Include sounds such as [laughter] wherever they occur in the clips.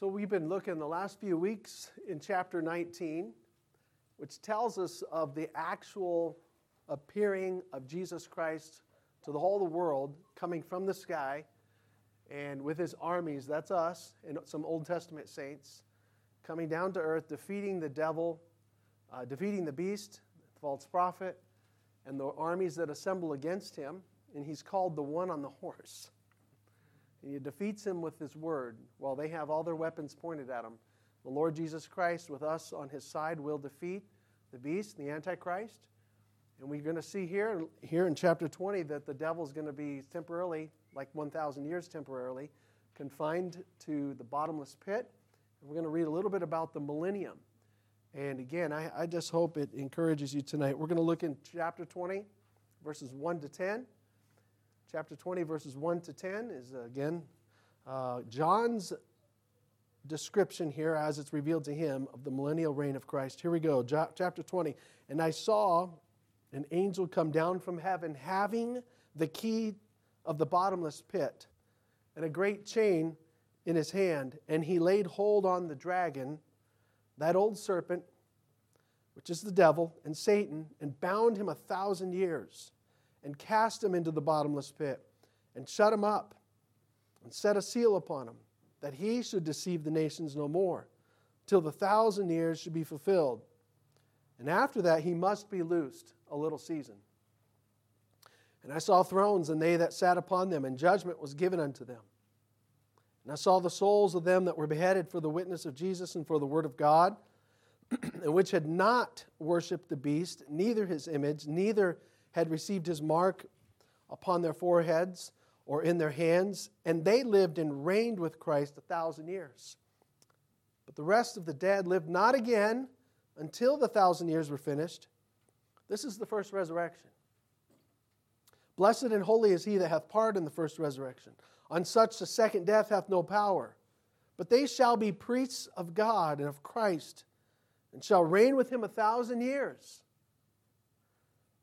So, we've been looking the last few weeks in chapter 19, which tells us of the actual appearing of Jesus Christ to the whole the world, coming from the sky, and with his armies, that's us, and some Old Testament saints, coming down to earth, defeating the devil, uh, defeating the beast, the false prophet, and the armies that assemble against him. And he's called the one on the horse. And he defeats him with his word while they have all their weapons pointed at him. The Lord Jesus Christ, with us on his side, will defeat the beast, the Antichrist. And we're going to see here, here in chapter 20 that the devil is going to be temporarily, like 1,000 years temporarily, confined to the bottomless pit. And we're going to read a little bit about the millennium. And again, I, I just hope it encourages you tonight. We're going to look in chapter 20, verses 1 to 10 chapter 20, verses 1 to 10 is again uh, John's description here as it's revealed to him of the millennial reign of Christ. Here we go, chapter 20. And I saw an angel come down from heaven having the key of the bottomless pit and a great chain in his hand. And he laid hold on the dragon, that old serpent, which is the devil, and Satan, and bound him a thousand years and cast him into the bottomless pit and shut him up and set a seal upon him that he should deceive the nations no more till the thousand years should be fulfilled. And after that, he must be loosed a little season. And I saw thrones, and they that sat upon them, and judgment was given unto them. And I saw the souls of them that were beheaded for the witness of Jesus and for the word of God, [clears throat] and which had not worshipped the beast, neither his image, neither had received his mark upon their foreheads or in their hands, and they lived and reigned with Christ a thousand years. But the rest of the dead lived not again until the thousand years were finished. This is the first resurrection. Blessed and holy is he that hath part in the first resurrection. On such the second death hath no power. But they shall be priests of God and of Christ, and shall reign with him a thousand years.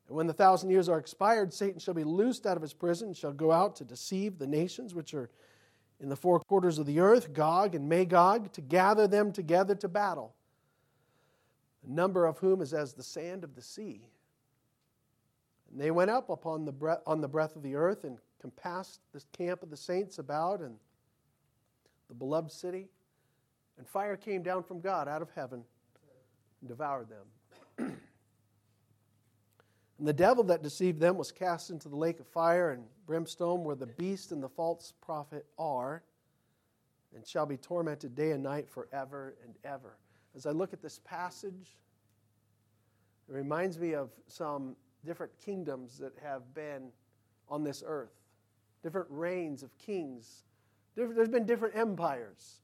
And when the thousand years are expired, Satan shall be loosed out of his prison and shall go out to deceive the nations which are in the four quarters of the earth, Gog and Magog, to gather them together to battle, the number of whom is as the sand of the sea. And they went up upon the breath, on the breath of the earth and compassed the camp of the saints about and the beloved city. And fire came down from God out of heaven and devoured them. [clears throat] And the devil that deceived them was cast into the lake of fire and brimstone, where the beast and the false prophet are, and shall be tormented day and night forever and ever. As I look at this passage, it reminds me of some different kingdoms that have been on this earth, different reigns of kings. There's been different empires.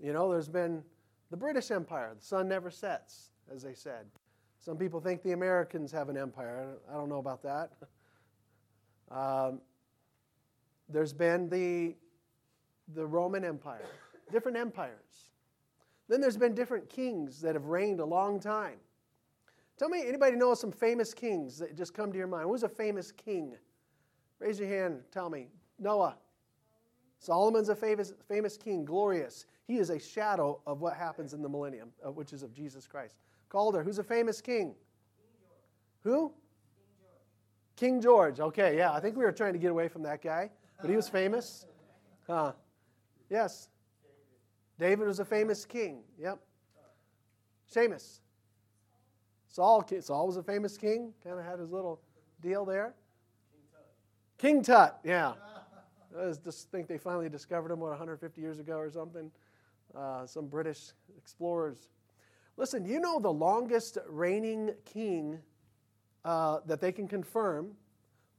You know, there's been the British Empire, the sun never sets, as they said. Some people think the Americans have an empire. I don't know about that. Um, there's been the, the Roman Empire, different empires. Then there's been different kings that have reigned a long time. Tell me, anybody know some famous kings that just come to your mind? Who's a famous king? Raise your hand. Tell me. Noah. Solomon's a famous, famous king, glorious. He is a shadow of what happens in the millennium, uh, which is of Jesus Christ. Calder. Who's a famous king? Who? King George. King George. Okay, yeah. I think we were trying to get away from that guy, but he was famous. Huh. Yes. David was a famous king. Yep. Seamus. Saul, Saul was a famous king. Kind of had his little deal there. King Tut. King Tut, yeah. I just think they finally discovered him, what, 150 years ago or something? Uh, some British explorers. Listen, you know the longest reigning king uh, that they can confirm,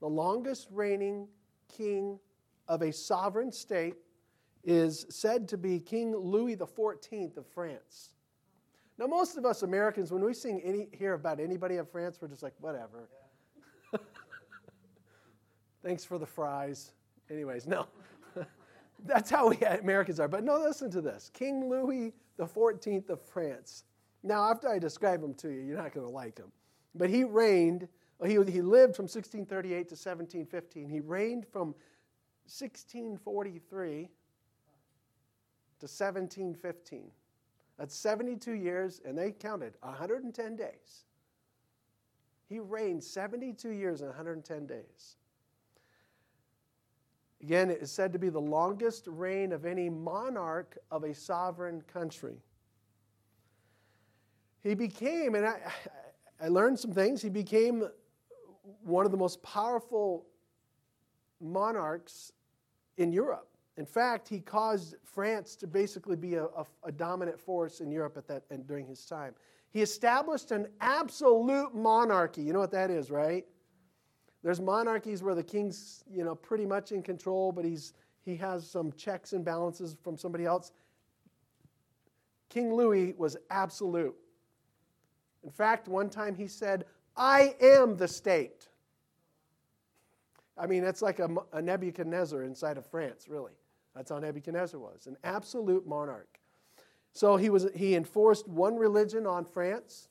the longest reigning king of a sovereign state is said to be King Louis XIV of France. Now, most of us Americans, when we sing any, hear about anybody of France, we're just like, whatever. [laughs] Thanks for the fries. Anyways, no. [laughs] That's how we Americans are. But no, listen to this King Louis XIV of France now, after I describe him to you, you're not going to like him. But he reigned, he, he lived from 1638 to 1715. He reigned from 1643 to 1715. That's 72 years, and they counted 110 days. He reigned 72 years and 110 days. Again, it is said to be the longest reign of any monarch of a sovereign country. He became, and I, I learned some things, he became one of the most powerful monarchs in Europe. In fact, he caused France to basically be a, a, a dominant force in Europe at that and during his time. He established an absolute monarchy. You know what that is, right? There's monarchies where the king's, you know, pretty much in control, but he's he has some checks and balances from somebody else. King Louis was absolute. In fact, one time he said, I am the state. I mean, that's like a, a Nebuchadnezzar inside of France, really. That's how Nebuchadnezzar was an absolute monarch. So he, was, he enforced one religion on France,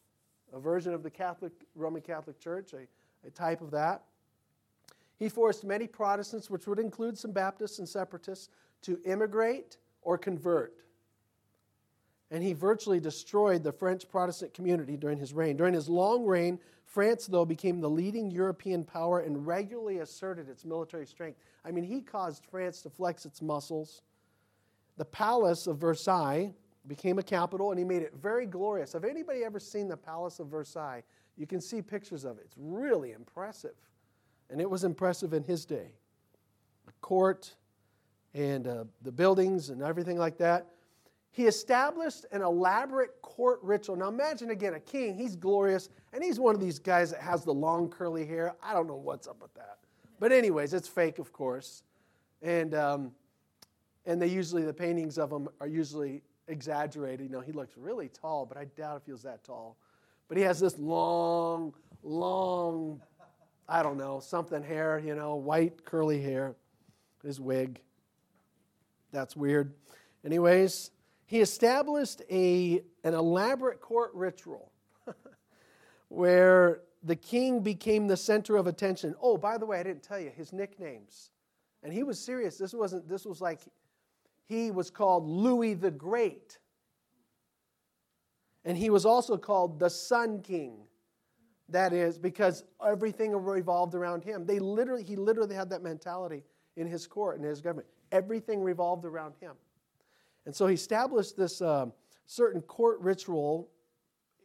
a version of the Catholic, Roman Catholic Church, a, a type of that. He forced many Protestants, which would include some Baptists and separatists, to immigrate or convert. And he virtually destroyed the French Protestant community during his reign. During his long reign, France, though, became the leading European power and regularly asserted its military strength. I mean, he caused France to flex its muscles. The Palace of Versailles became a capital, and he made it very glorious. Have anybody ever seen the Palace of Versailles? You can see pictures of it. It's really impressive. And it was impressive in his day. The court and uh, the buildings and everything like that. He established an elaborate court ritual. Now imagine again a king, he's glorious, and he's one of these guys that has the long curly hair. I don't know what's up with that. But, anyways, it's fake, of course. And, um, and they usually, the paintings of him are usually exaggerated. You know, he looks really tall, but I doubt if he was that tall. But he has this long, long, I don't know, something hair, you know, white curly hair, his wig. That's weird. Anyways, he established a, an elaborate court ritual [laughs] where the king became the center of attention. Oh, by the way, I didn't tell you his nicknames. And he was serious. This wasn't, this was like, he was called Louis the Great. And he was also called the Sun King. That is because everything revolved around him. They literally, he literally had that mentality in his court and his government. Everything revolved around him. And so he established this uh, certain court ritual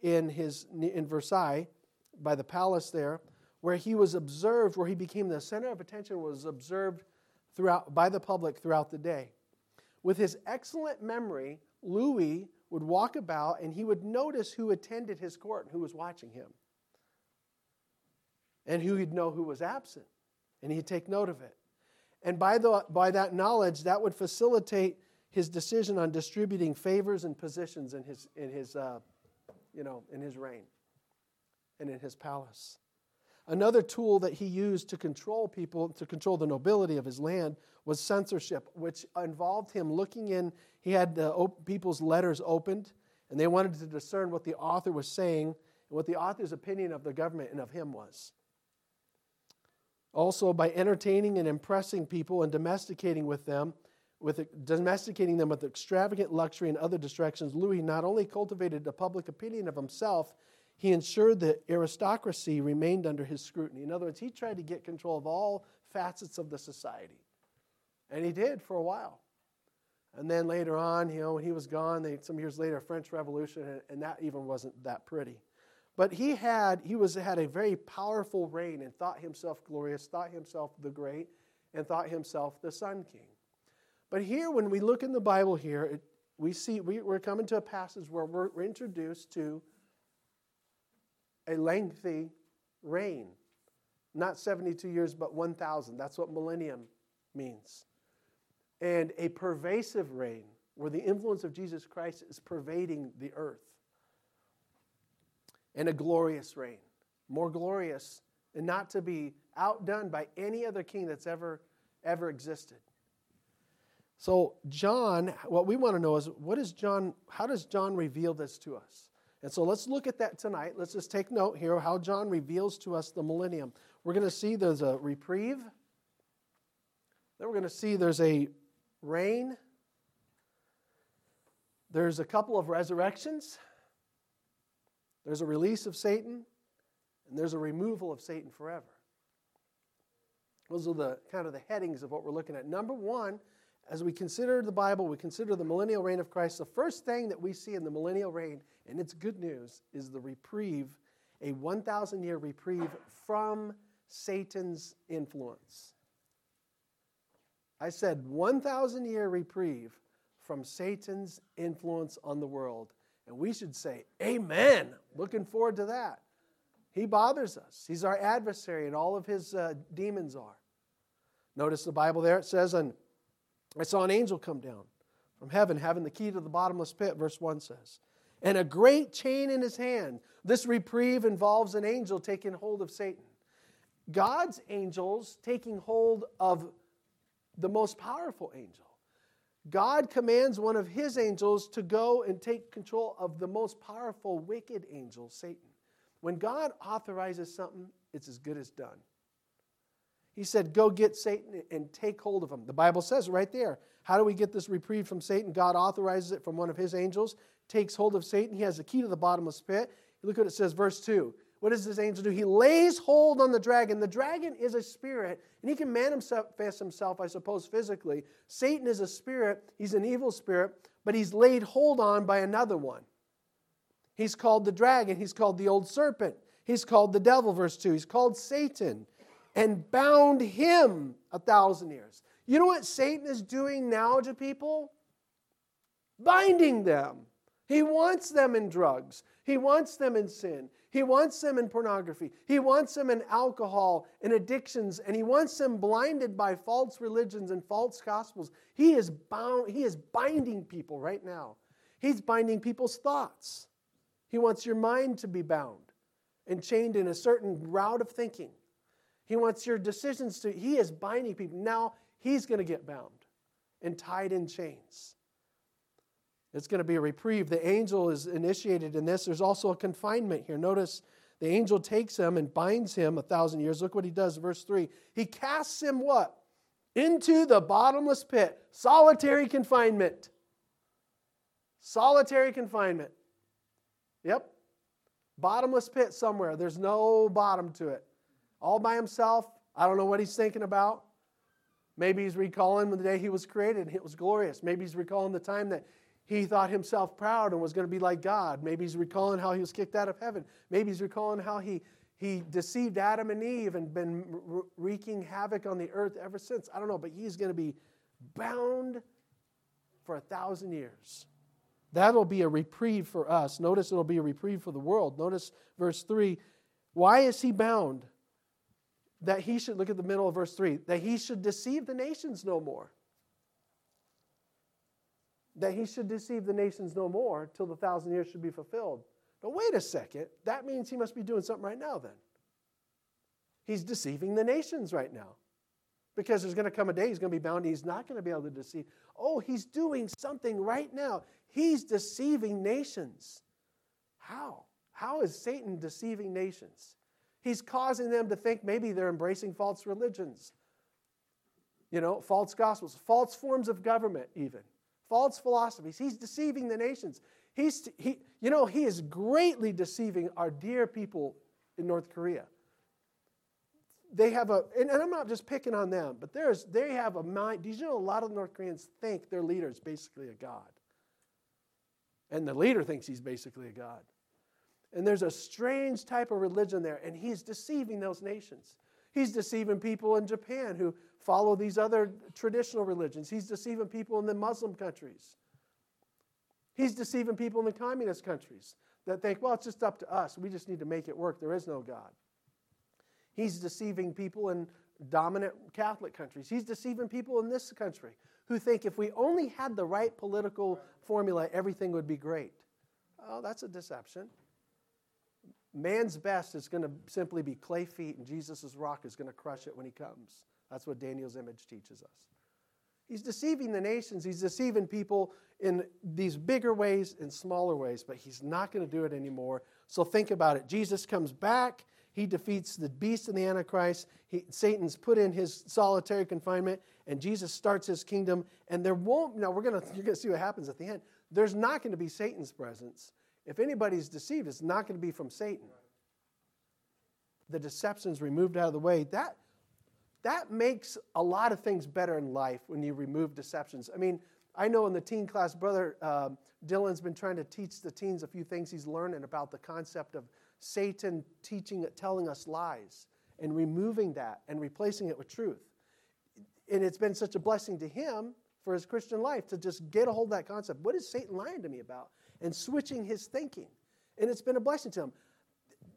in, his, in Versailles by the palace there, where he was observed, where he became the center of attention, was observed throughout, by the public throughout the day. With his excellent memory, Louis would walk about and he would notice who attended his court and who was watching him. And who he'd know who was absent. And he'd take note of it. And by, the, by that knowledge, that would facilitate his decision on distributing favors and positions in his, in his, uh, you know, in his reign and in his palace. Another tool that he used to control people, to control the nobility of his land, was censorship, which involved him looking in. He had the op- people's letters opened, and they wanted to discern what the author was saying and what the author's opinion of the government and of him was. Also, by entertaining and impressing people and domesticating with them, with domesticating them with extravagant luxury and other distractions, Louis not only cultivated a public opinion of himself, he ensured that aristocracy remained under his scrutiny. In other words, he tried to get control of all facets of the society. And he did for a while. And then later on, you know, when he was gone, they, some years later, French Revolution, and, and that even wasn't that pretty. But he had he was had a very powerful reign and thought himself glorious, thought himself the great, and thought himself the Sun King. But here, when we look in the Bible here, it, we see we, are coming to a passage where we're, we're introduced to a lengthy reign. Not 72 years, but 1,000. That's what millennium means. And a pervasive reign where the influence of Jesus Christ is pervading the earth. And a glorious reign. More glorious and not to be outdone by any other king that's ever, ever existed. So, John, what we want to know is what is John, how does John reveal this to us? And so let's look at that tonight. Let's just take note here how John reveals to us the millennium. We're going to see there's a reprieve, then we're going to see there's a reign, There's a couple of resurrections, there's a release of Satan, and there's a removal of Satan forever. Those are the kind of the headings of what we're looking at. Number one, as we consider the Bible, we consider the millennial reign of Christ. The first thing that we see in the millennial reign, and it's good news, is the reprieve, a 1,000 year reprieve from Satan's influence. I said 1,000 year reprieve from Satan's influence on the world. And we should say, Amen. Looking forward to that. He bothers us. He's our adversary, and all of his uh, demons are. Notice the Bible there, it says, And I saw an angel come down from heaven having the key to the bottomless pit, verse 1 says, and a great chain in his hand. This reprieve involves an angel taking hold of Satan. God's angels taking hold of the most powerful angel. God commands one of his angels to go and take control of the most powerful, wicked angel, Satan. When God authorizes something, it's as good as done. He said, Go get Satan and take hold of him. The Bible says right there. How do we get this reprieve from Satan? God authorizes it from one of his angels, takes hold of Satan. He has the key to the bottomless pit. Look what it says, verse 2. What does this angel do? He lays hold on the dragon. The dragon is a spirit, and he can manifest himself, I suppose, physically. Satan is a spirit, he's an evil spirit, but he's laid hold on by another one. He's called the dragon, he's called the old serpent, he's called the devil, verse 2. He's called Satan, and bound him a thousand years. You know what Satan is doing now to people? Binding them. He wants them in drugs. He wants them in sin. He wants them in pornography. He wants them in alcohol and addictions, and he wants them blinded by false religions and false gospels. He is bound, he is binding people right now. He's binding people's thoughts. He wants your mind to be bound and chained in a certain route of thinking. He wants your decisions to, he is binding people. Now he's going to get bound and tied in chains. It's going to be a reprieve. The angel is initiated in this. There's also a confinement here. Notice the angel takes him and binds him a thousand years. Look what he does, verse 3. He casts him what? Into the bottomless pit. Solitary confinement. Solitary confinement. Yep. Bottomless pit somewhere. There's no bottom to it. All by himself. I don't know what he's thinking about. Maybe he's recalling the day he was created and it was glorious. Maybe he's recalling the time that he thought himself proud and was going to be like God. Maybe he's recalling how he was kicked out of heaven. Maybe he's recalling how he, he deceived Adam and Eve and been wreaking havoc on the earth ever since. I don't know, but he's going to be bound for a thousand years. That'll be a reprieve for us. Notice it'll be a reprieve for the world. Notice verse 3. Why is he bound? That he should, look at the middle of verse 3, that he should deceive the nations no more that he should deceive the nations no more till the thousand years should be fulfilled. But wait a second, that means he must be doing something right now then. He's deceiving the nations right now. Because there's going to come a day he's going to be bound, he's not going to be able to deceive. Oh, he's doing something right now. He's deceiving nations. How? How is Satan deceiving nations? He's causing them to think maybe they're embracing false religions, you know, false gospels, false forms of government, even false philosophies. He's deceiving the nations. He's, he, you know, he is greatly deceiving our dear people in North Korea. They have a, and, I'm not just picking on them, but there's, they have a mind. Did you know a lot of North Koreans think their leader is basically a god? And the leader thinks he's basically a god. And there's a strange type of religion there, and he's deceiving those nations. He's deceiving people in Japan who follow these other traditional religions. He's deceiving people in the Muslim countries. He's deceiving people in the communist countries that think, well, it's just up to us. We just need to make it work. There is no God. He's deceiving people in dominant Catholic countries. He's deceiving people in this country who think if we only had the right political formula, everything would be great. Oh, that's a deception. Man's best is going to simply be clay feet, and Jesus' rock is going to crush it when he comes. That's what Daniel's image teaches us. He's deceiving the nations, he's deceiving people in these bigger ways and smaller ways, but he's not going to do it anymore. So think about it. Jesus comes back, he defeats the beast and the Antichrist. He, Satan's put in his solitary confinement, and Jesus starts his kingdom. And there won't, now we're going to, you're going to see what happens at the end. there's not going to be Satan's presence. If anybody's deceived, it's not going to be from Satan. The deception's removed out of the way. That, that makes a lot of things better in life when you remove deceptions. I mean, I know in the teen class, Brother uh, Dylan's been trying to teach the teens a few things he's learning about the concept of Satan teaching, telling us lies, and removing that and replacing it with truth. And it's been such a blessing to him for his Christian life to just get a hold of that concept. What is Satan lying to me about? And switching his thinking. And it's been a blessing to him.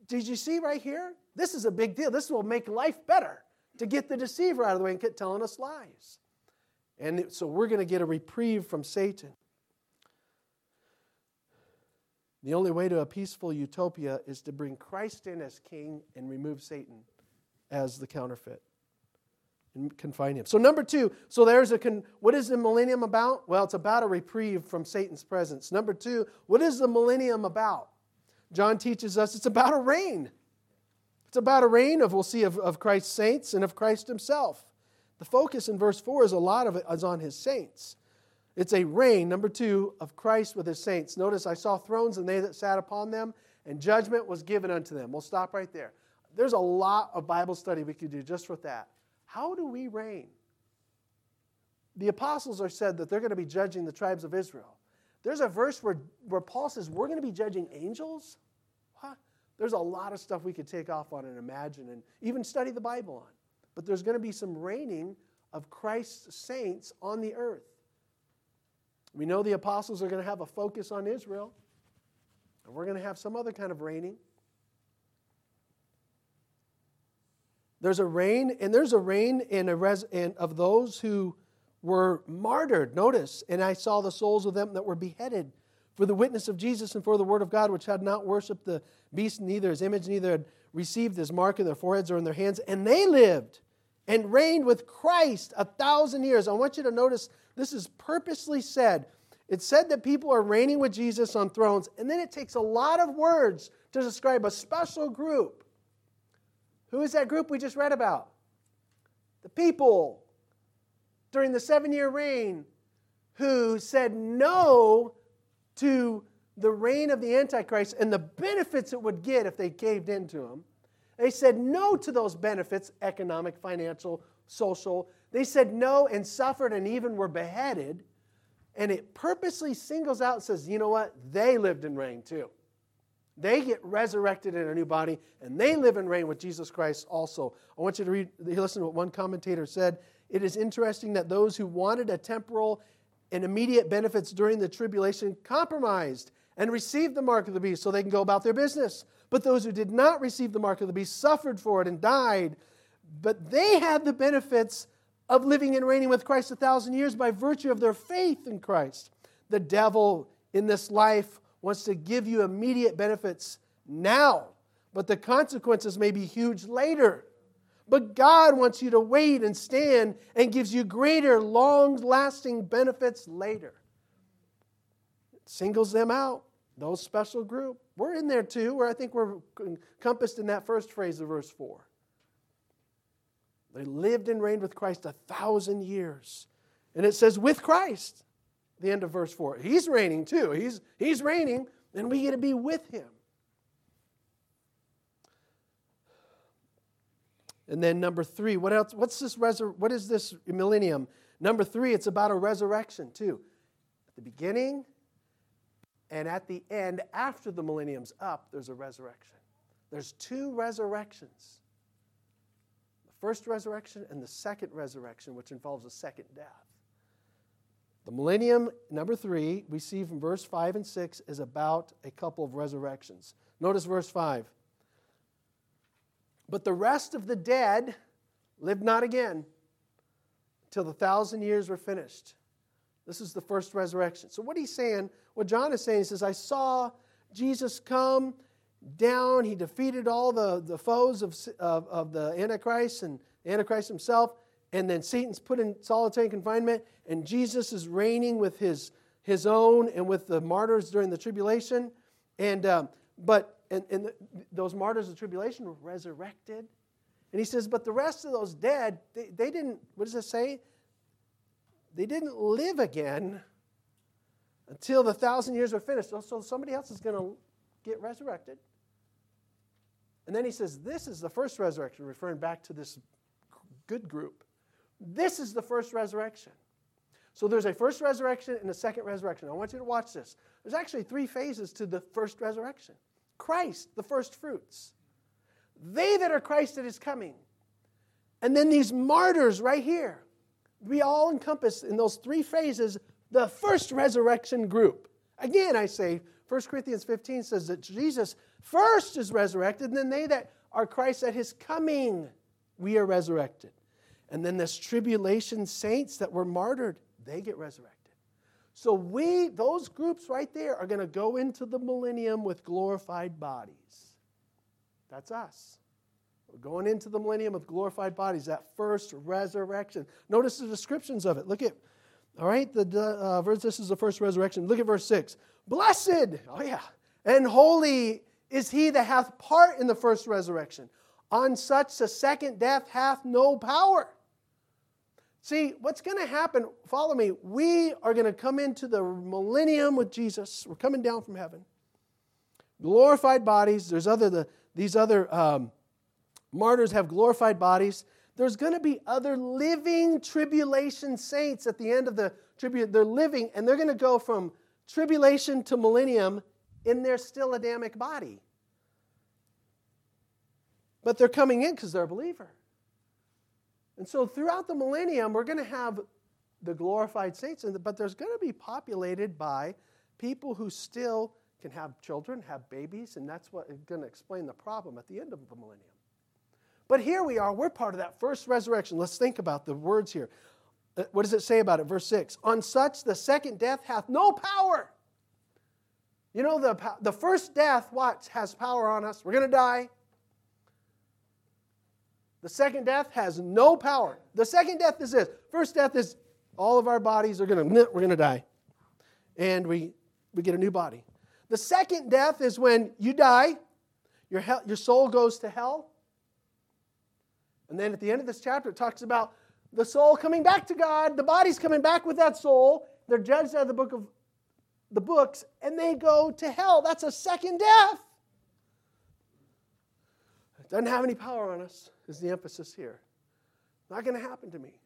Did you see right here? This is a big deal. This will make life better to get the deceiver out of the way and quit telling us lies. And so we're going to get a reprieve from Satan. The only way to a peaceful utopia is to bring Christ in as king and remove Satan as the counterfeit and confine him. So, number two, so there's a, con, what is the millennium about? Well, it's about a reprieve from Satan's presence. Number two, what is the millennium about? John teaches us it's about a reign. It's about a reign of, we'll see, of, of Christ's saints and of Christ himself. The focus in verse 4 is a lot of it is on his saints. It's a reign, number two, of Christ with his saints. Notice I saw thrones and they that sat upon them, and judgment was given unto them. We'll stop right there. There's a lot of Bible study we could do just with that. How do we reign? The apostles are said that they're going to be judging the tribes of Israel. There's a verse where, where Paul says we're going to be judging angels. There's a lot of stuff we could take off on and imagine and even study the Bible on. But there's going to be some reigning of Christ's saints on the earth. We know the apostles are going to have a focus on Israel, and we're going to have some other kind of reigning. There's a reign, and there's a reign in a res, in, of those who were martyred. Notice, and I saw the souls of them that were beheaded for the witness of Jesus and for the word of God, which had not worshipped the beast, neither his image, neither had received his mark in their foreheads or in their hands, and they lived and reigned with Christ a thousand years. I want you to notice this is purposely said. It said that people are reigning with Jesus on thrones, and then it takes a lot of words to describe a special group. Who is that group we just read about? The people during the seven year reign who said no to the reign of the Antichrist and the benefits it would get if they caved into him. They said no to those benefits economic, financial, social. They said no and suffered and even were beheaded. And it purposely singles out and says, you know what? They lived and reigned too. They get resurrected in a new body and they live and reign with Jesus Christ also. I want you to read, listen to what one commentator said. It is interesting that those who wanted a temporal and immediate benefits during the tribulation compromised and received the mark of the beast so they can go about their business. But those who did not receive the mark of the beast suffered for it and died. But they had the benefits of living and reigning with Christ a thousand years by virtue of their faith in Christ. The devil in this life wants to give you immediate benefits now, but the consequences may be huge later. But God wants you to wait and stand and gives you greater, long lasting benefits later. It singles them out, those special group. We're in there too, where I think we're encompassed in that first phrase of verse 4. They lived and reigned with Christ a thousand years. And it says, with Christ, the end of verse 4. He's reigning too. He's, he's reigning, and we get to be with him. And then number three, what else? What's this resur- what is this millennium? Number three, it's about a resurrection too. At the beginning and at the end, after the millennium's up, there's a resurrection. There's two resurrections. The first resurrection and the second resurrection, which involves a second death. The millennium, number three, we see from verse 5 and 6, is about a couple of resurrections. Notice verse 5. But the rest of the dead lived not again till the thousand years were finished. This is the first resurrection. So, what he's saying, what John is saying, he says, I saw Jesus come down. He defeated all the, the foes of, of, of the Antichrist and Antichrist himself. And then Satan's put in solitary confinement, and Jesus is reigning with his, his own and with the martyrs during the tribulation. And, um, but and, and the, those martyrs of tribulation were resurrected. And he says, but the rest of those dead, they, they didn't, what does it say? They didn't live again until the thousand years are finished. So somebody else is going to get resurrected. And then he says, This is the first resurrection, referring back to this good group. This is the first resurrection. So there's a first resurrection and a second resurrection. I want you to watch this. There's actually three phases to the first resurrection Christ, the first fruits. They that are Christ that is coming. And then these martyrs right here. We all encompass in those three phases the first resurrection group. Again, I say, 1 Corinthians 15 says that Jesus first is resurrected, and then they that are Christ at his coming, we are resurrected. And then this tribulation saints that were martyred, they get resurrected. So we, those groups right there, are going to go into the millennium with glorified bodies. That's us. We're going into the millennium with glorified bodies, that first resurrection. Notice the descriptions of it. Look at, all right, the uh, verse, this is the first resurrection. Look at verse 6. Blessed, oh yeah, and holy is he that hath part in the first resurrection. On such the second death hath no power. See, what's going to happen, follow me, we are going to come into the millennium with Jesus. We're coming down from heaven. Glorified bodies. There's other, the, these other um, martyrs have glorified bodies. There's going to be other living tribulation saints at the end of the tribute. They're living, and they're going to go from tribulation to millennium in their still Adamic body. But they're coming in because they're a believer. And so throughout the millennium, we're going to have the glorified saints, but there's going to be populated by people who still can have children, have babies, and that's what is going to explain the problem at the end of the millennium. But here we are, we're part of that first resurrection. Let's think about the words here. Uh, what does it say about it? Verse 6 On such the second death hath no power. You know, the, the first death, what, has power on us? We're going to die. The second death has no power. The second death is this. First death is all of our bodies are going to, we're going to die. And we, we get a new body. The second death is when you die, your, hell, your soul goes to hell. And then at the end of this chapter, it talks about the soul coming back to God, the body's coming back with that soul. They're judged out of the book of the books, and they go to hell. That's a second death. It doesn't have any power on us, is the emphasis here. Not going to happen to me.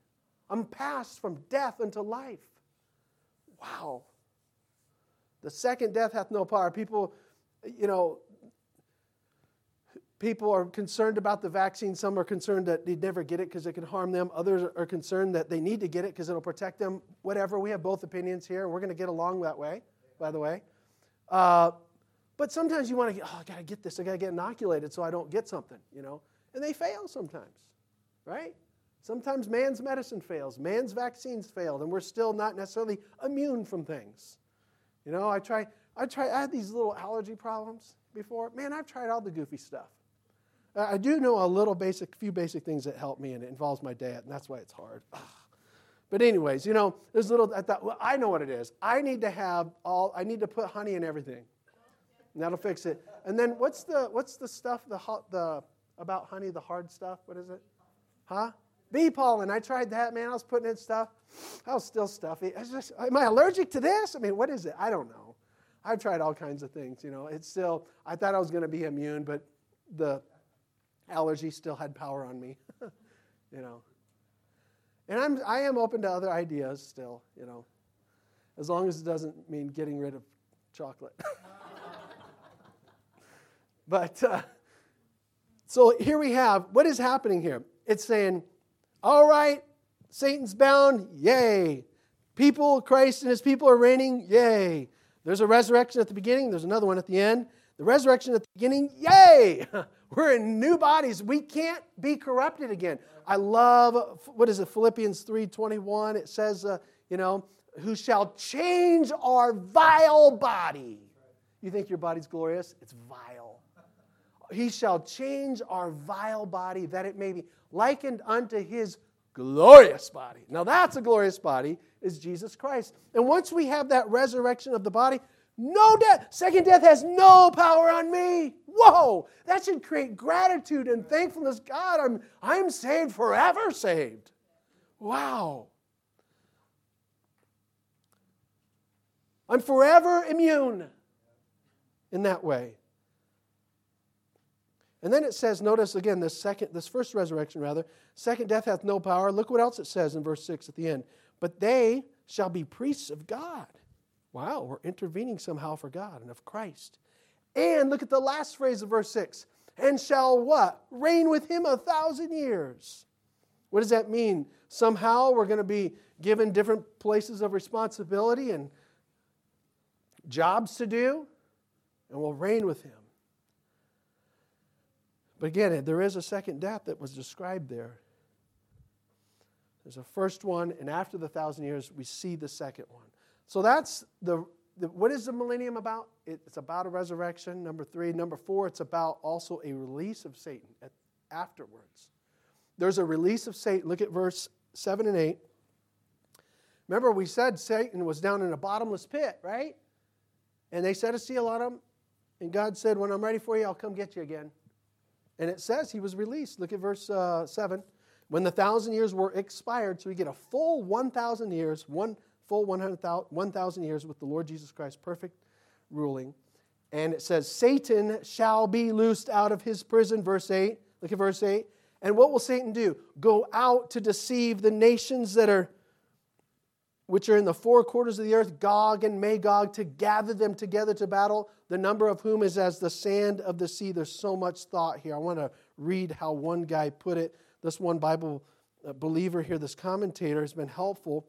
I'm passed from death unto life. Wow. The second death hath no power. People, you know, people are concerned about the vaccine. Some are concerned that they'd never get it because it can harm them. Others are concerned that they need to get it because it'll protect them. Whatever. We have both opinions here. We're going to get along that way, by the way. Uh, but sometimes you want to, oh, I got to get this. I got to get inoculated so I don't get something, you know. And they fail sometimes, right? Sometimes man's medicine fails, man's vaccines failed, and we're still not necessarily immune from things. You know, I try, I try, I had these little allergy problems before. Man, I've tried all the goofy stuff. I do know a little basic, few basic things that help me, and it involves my dad, and that's why it's hard. But anyways, you know, there's little. I thought, well, I know what it is. I need to have all. I need to put honey in everything. And that'll fix it. And then what's the what's the stuff the the about honey the hard stuff? What is it? Huh? Bee pollen. I tried that, man. I was putting in stuff. I was still stuffy. I was just, am I allergic to this? I mean, what is it? I don't know. I've tried all kinds of things. You know, it's still. I thought I was going to be immune, but the allergy still had power on me. [laughs] you know. And I'm, I am open to other ideas still, you know, as long as it doesn't mean getting rid of chocolate. [laughs] but uh, so here we have what is happening here. It's saying, all right, Satan's bound, yay. People, Christ and his people are reigning, yay. There's a resurrection at the beginning, there's another one at the end. The resurrection at the beginning, yay! [laughs] We're in new bodies. We can't be corrupted again. I love what is it Philippians 3:21 it says uh, you know who shall change our vile body. You think your body's glorious? It's vile. He shall change our vile body that it may be likened unto his glorious body. Now that's a glorious body is Jesus Christ. And once we have that resurrection of the body, no death. Second death has no power on me. Whoa, that should create gratitude and thankfulness. God, I'm, I'm saved, forever saved. Wow. I'm forever immune in that way. And then it says, notice again, this second, this first resurrection rather, second death hath no power. Look what else it says in verse 6 at the end. But they shall be priests of God. Wow, we're intervening somehow for God and of Christ. And look at the last phrase of verse 6 and shall what? Reign with him a thousand years. What does that mean? Somehow we're going to be given different places of responsibility and jobs to do, and we'll reign with him. But again, there is a second death that was described there. There's a first one, and after the thousand years, we see the second one. So that's the, the what is the millennium about? It's about a resurrection. Number three. Number four, it's about also a release of Satan at, afterwards. There's a release of Satan. Look at verse 7 and 8. Remember, we said Satan was down in a bottomless pit, right? And they set a seal on him. And God said, When I'm ready for you, I'll come get you again. And it says he was released. Look at verse uh, 7. When the thousand years were expired, so we get a full 1,000 years, one full 1,000 years with the Lord Jesus Christ, perfect ruling. And it says, Satan shall be loosed out of his prison, verse 8. Look at verse 8. And what will Satan do? Go out to deceive the nations that are which are in the four quarters of the earth, Gog and Magog, to gather them together to battle, the number of whom is as the sand of the sea. There's so much thought here. I want to read how one guy put it. This one Bible uh, believer here, this commentator, has been helpful.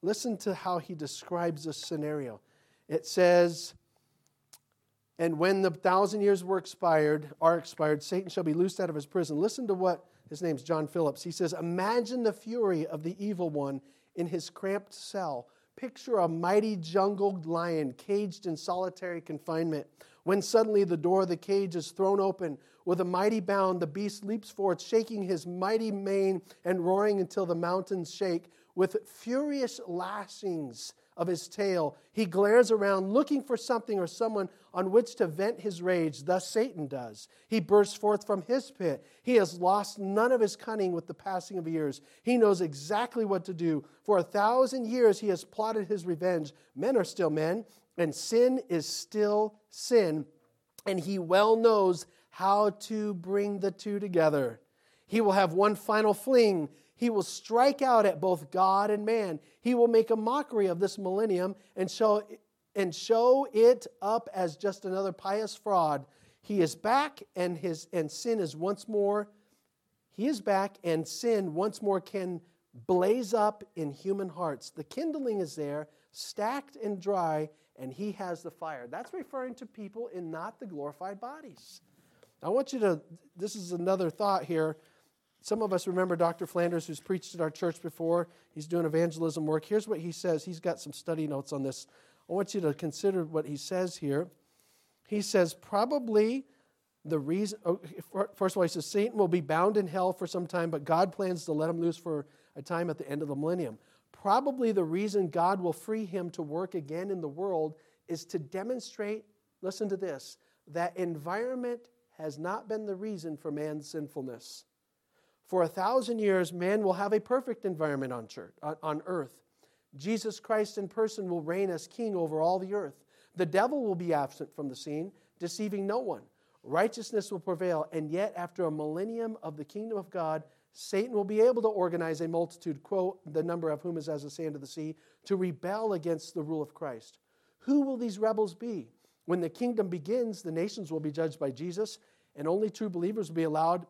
Listen to how he describes this scenario. It says, And when the thousand years were expired, are expired, Satan shall be loosed out of his prison. Listen to what his name's John Phillips. He says, Imagine the fury of the evil one in his cramped cell. Picture a mighty jungle lion caged in solitary confinement. When suddenly the door of the cage is thrown open, with a mighty bound, the beast leaps forth, shaking his mighty mane and roaring until the mountains shake. With furious lashings, of his tail. He glares around looking for something or someone on which to vent his rage. Thus Satan does. He bursts forth from his pit. He has lost none of his cunning with the passing of years. He knows exactly what to do. For a thousand years he has plotted his revenge. Men are still men, and sin is still sin. And he well knows how to bring the two together. He will have one final fling he will strike out at both God and man. He will make a mockery of this millennium and show, and show it up as just another pious fraud. He is back, and, his, and sin is once more, he is back, and sin once more can blaze up in human hearts. The kindling is there, stacked and dry, and he has the fire. That's referring to people in not the glorified bodies. I want you to, this is another thought here some of us remember Dr. Flanders, who's preached at our church before. He's doing evangelism work. Here's what he says. He's got some study notes on this. I want you to consider what he says here. He says, probably the reason, oh, first of all, he says, Satan will be bound in hell for some time, but God plans to let him loose for a time at the end of the millennium. Probably the reason God will free him to work again in the world is to demonstrate, listen to this, that environment has not been the reason for man's sinfulness. For a thousand years, man will have a perfect environment on, church, on earth. Jesus Christ in person will reign as king over all the earth. The devil will be absent from the scene, deceiving no one. Righteousness will prevail, and yet, after a millennium of the kingdom of God, Satan will be able to organize a multitude, quote, the number of whom is as the sand of the sea, to rebel against the rule of Christ. Who will these rebels be? When the kingdom begins, the nations will be judged by Jesus, and only true believers will be allowed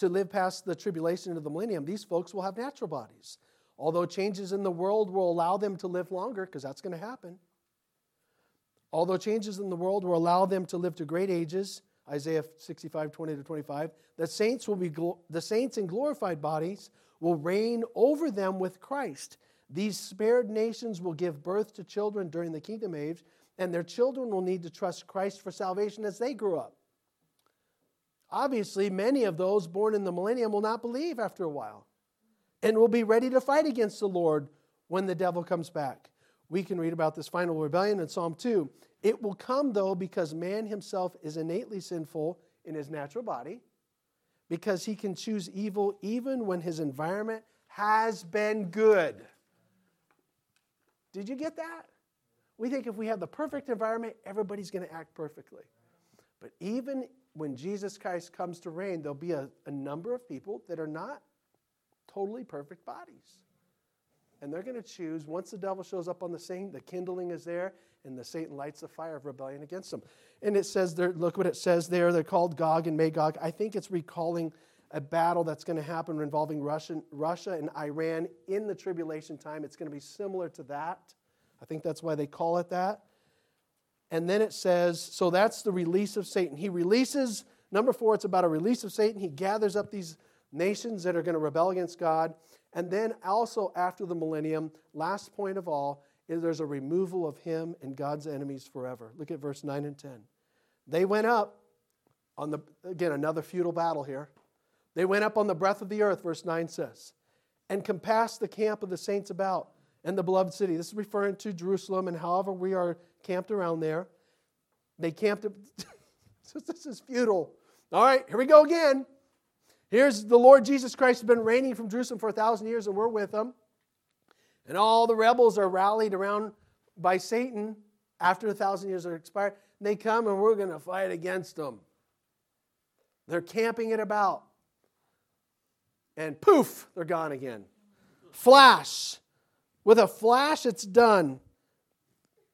to live past the tribulation of the millennium, these folks will have natural bodies. Although changes in the world will allow them to live longer, because that's going to happen. Although changes in the world will allow them to live to great ages, Isaiah 65, 20 to 25, the saints will be the saints in glorified bodies will reign over them with Christ. These spared nations will give birth to children during the kingdom age, and their children will need to trust Christ for salvation as they grow up. Obviously, many of those born in the millennium will not believe after a while and will be ready to fight against the Lord when the devil comes back. We can read about this final rebellion in Psalm 2. It will come, though, because man himself is innately sinful in his natural body, because he can choose evil even when his environment has been good. Did you get that? We think if we have the perfect environment, everybody's going to act perfectly. But even when Jesus Christ comes to reign, there'll be a, a number of people that are not totally perfect bodies. And they're going to choose, once the devil shows up on the scene, the kindling is there, and the Satan lights the fire of rebellion against them. And it says there, look what it says there. They're called Gog and Magog. I think it's recalling a battle that's going to happen involving Russian, Russia and Iran in the tribulation time. It's going to be similar to that. I think that's why they call it that. And then it says, so that's the release of Satan. He releases, number four, it's about a release of Satan. He gathers up these nations that are going to rebel against God. And then also after the millennium, last point of all, is there's a removal of him and God's enemies forever. Look at verse 9 and 10. They went up on the, again, another futile battle here. They went up on the breath of the earth, verse 9 says, and compassed the camp of the saints about and the beloved city. This is referring to Jerusalem and however we are camped around there. They camped. [laughs] this is futile. All right, here we go again. Here's the Lord Jesus Christ has been reigning from Jerusalem for a thousand years, and we're with him. And all the rebels are rallied around by Satan after a thousand years are expired. They come and we're going to fight against them. They're camping it about. And poof, they're gone again. Flash. With a flash, it's done.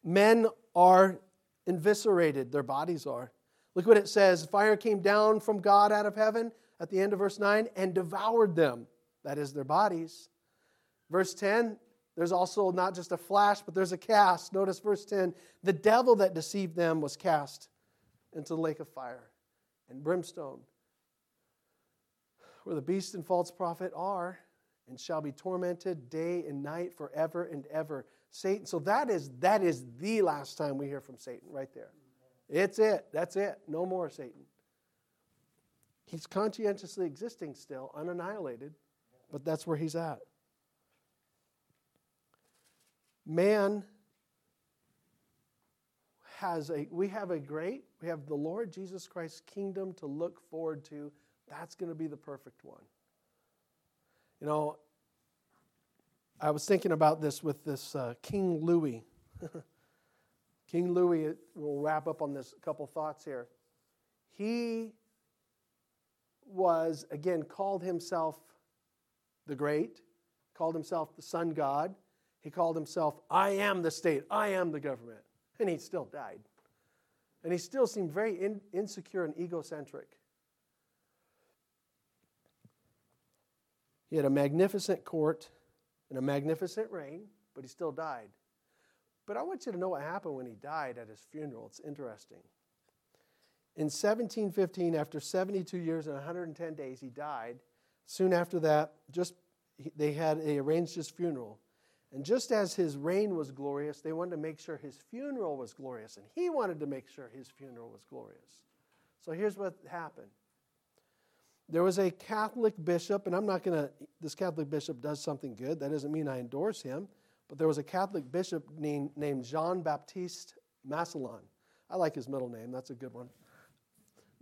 Men are eviscerated, their bodies are. Look what it says fire came down from God out of heaven at the end of verse 9 and devoured them. That is, their bodies. Verse 10, there's also not just a flash, but there's a cast. Notice verse 10 the devil that deceived them was cast into the lake of fire and brimstone, where the beast and false prophet are and shall be tormented day and night forever and ever. Satan, so that is that is the last time we hear from Satan right there. It's it. That's it. No more Satan. He's conscientiously existing still, unannihilated, but that's where he's at. Man has a we have a great we have the Lord Jesus Christ's kingdom to look forward to. That's going to be the perfect one. You know, I was thinking about this with this uh, King Louis. [laughs] King Louis, we'll wrap up on this couple thoughts here. He was, again, called himself the Great, called himself the Sun God. He called himself, I am the state, I am the government. And he still died. And he still seemed very in, insecure and egocentric. He had a magnificent court and a magnificent reign, but he still died. But I want you to know what happened when he died at his funeral. It's interesting. In 1715, after 72 years and 110 days, he died. Soon after that, just they had they arranged his funeral. And just as his reign was glorious, they wanted to make sure his funeral was glorious. And he wanted to make sure his funeral was glorious. So here's what happened there was a Catholic bishop, and I'm not going to, this Catholic bishop does something good. That doesn't mean I endorse him. But there was a Catholic bishop named, named Jean Baptiste Massillon. I like his middle name, that's a good one.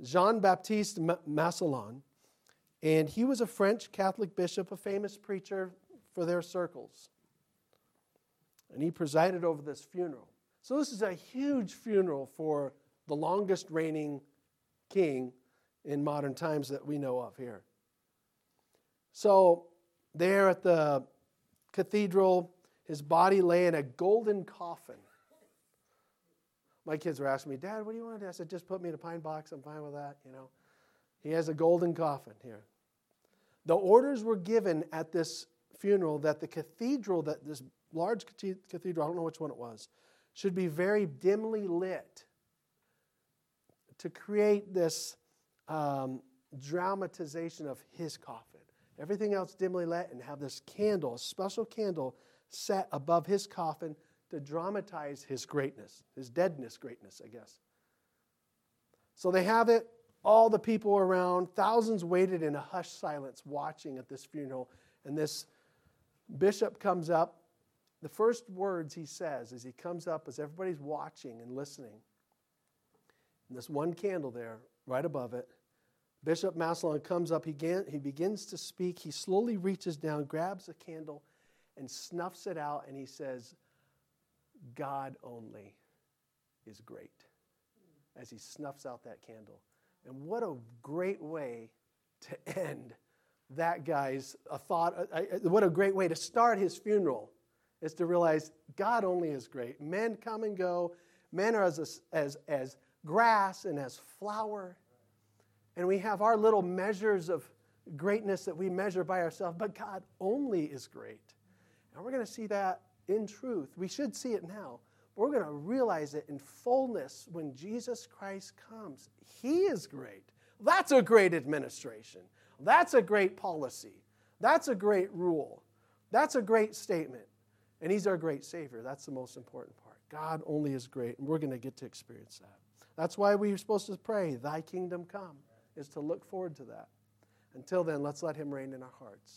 Jean Baptiste Massillon. And he was a French Catholic bishop, a famous preacher for their circles. And he presided over this funeral. So, this is a huge funeral for the longest reigning king in modern times that we know of here. So, there at the cathedral, his body lay in a golden coffin. My kids were asking me, Dad, what do you want? I said, just put me in a pine box. I'm fine with that, you know. He has a golden coffin here. The orders were given at this funeral that the cathedral, that this large cathedral, I don't know which one it was, should be very dimly lit to create this um, dramatization of his coffin. Everything else dimly lit, and have this candle, a special candle, set above his coffin to dramatize his greatness, his deadness greatness, I guess. So they have it, all the people around, thousands waited in a hushed silence watching at this funeral, and this bishop comes up. The first words he says as he comes up, as everybody's watching and listening, and this one candle there right above it. Bishop Massillon comes up, he, he begins to speak. He slowly reaches down, grabs a candle, and snuffs it out, and he says, God only is great as he snuffs out that candle. And what a great way to end that guy's a thought. Uh, what a great way to start his funeral is to realize God only is great. Men come and go. Men are as, as, as grass and as flower. And we have our little measures of greatness that we measure by ourselves, but God only is great. And we're going to see that in truth. We should see it now. But We're going to realize it in fullness when Jesus Christ comes. He is great. That's a great administration. That's a great policy. That's a great rule. That's a great statement. And He's our great Savior. That's the most important part. God only is great, and we're going to get to experience that. That's why we're supposed to pray, Thy kingdom come, is to look forward to that. Until then, let's let Him reign in our hearts.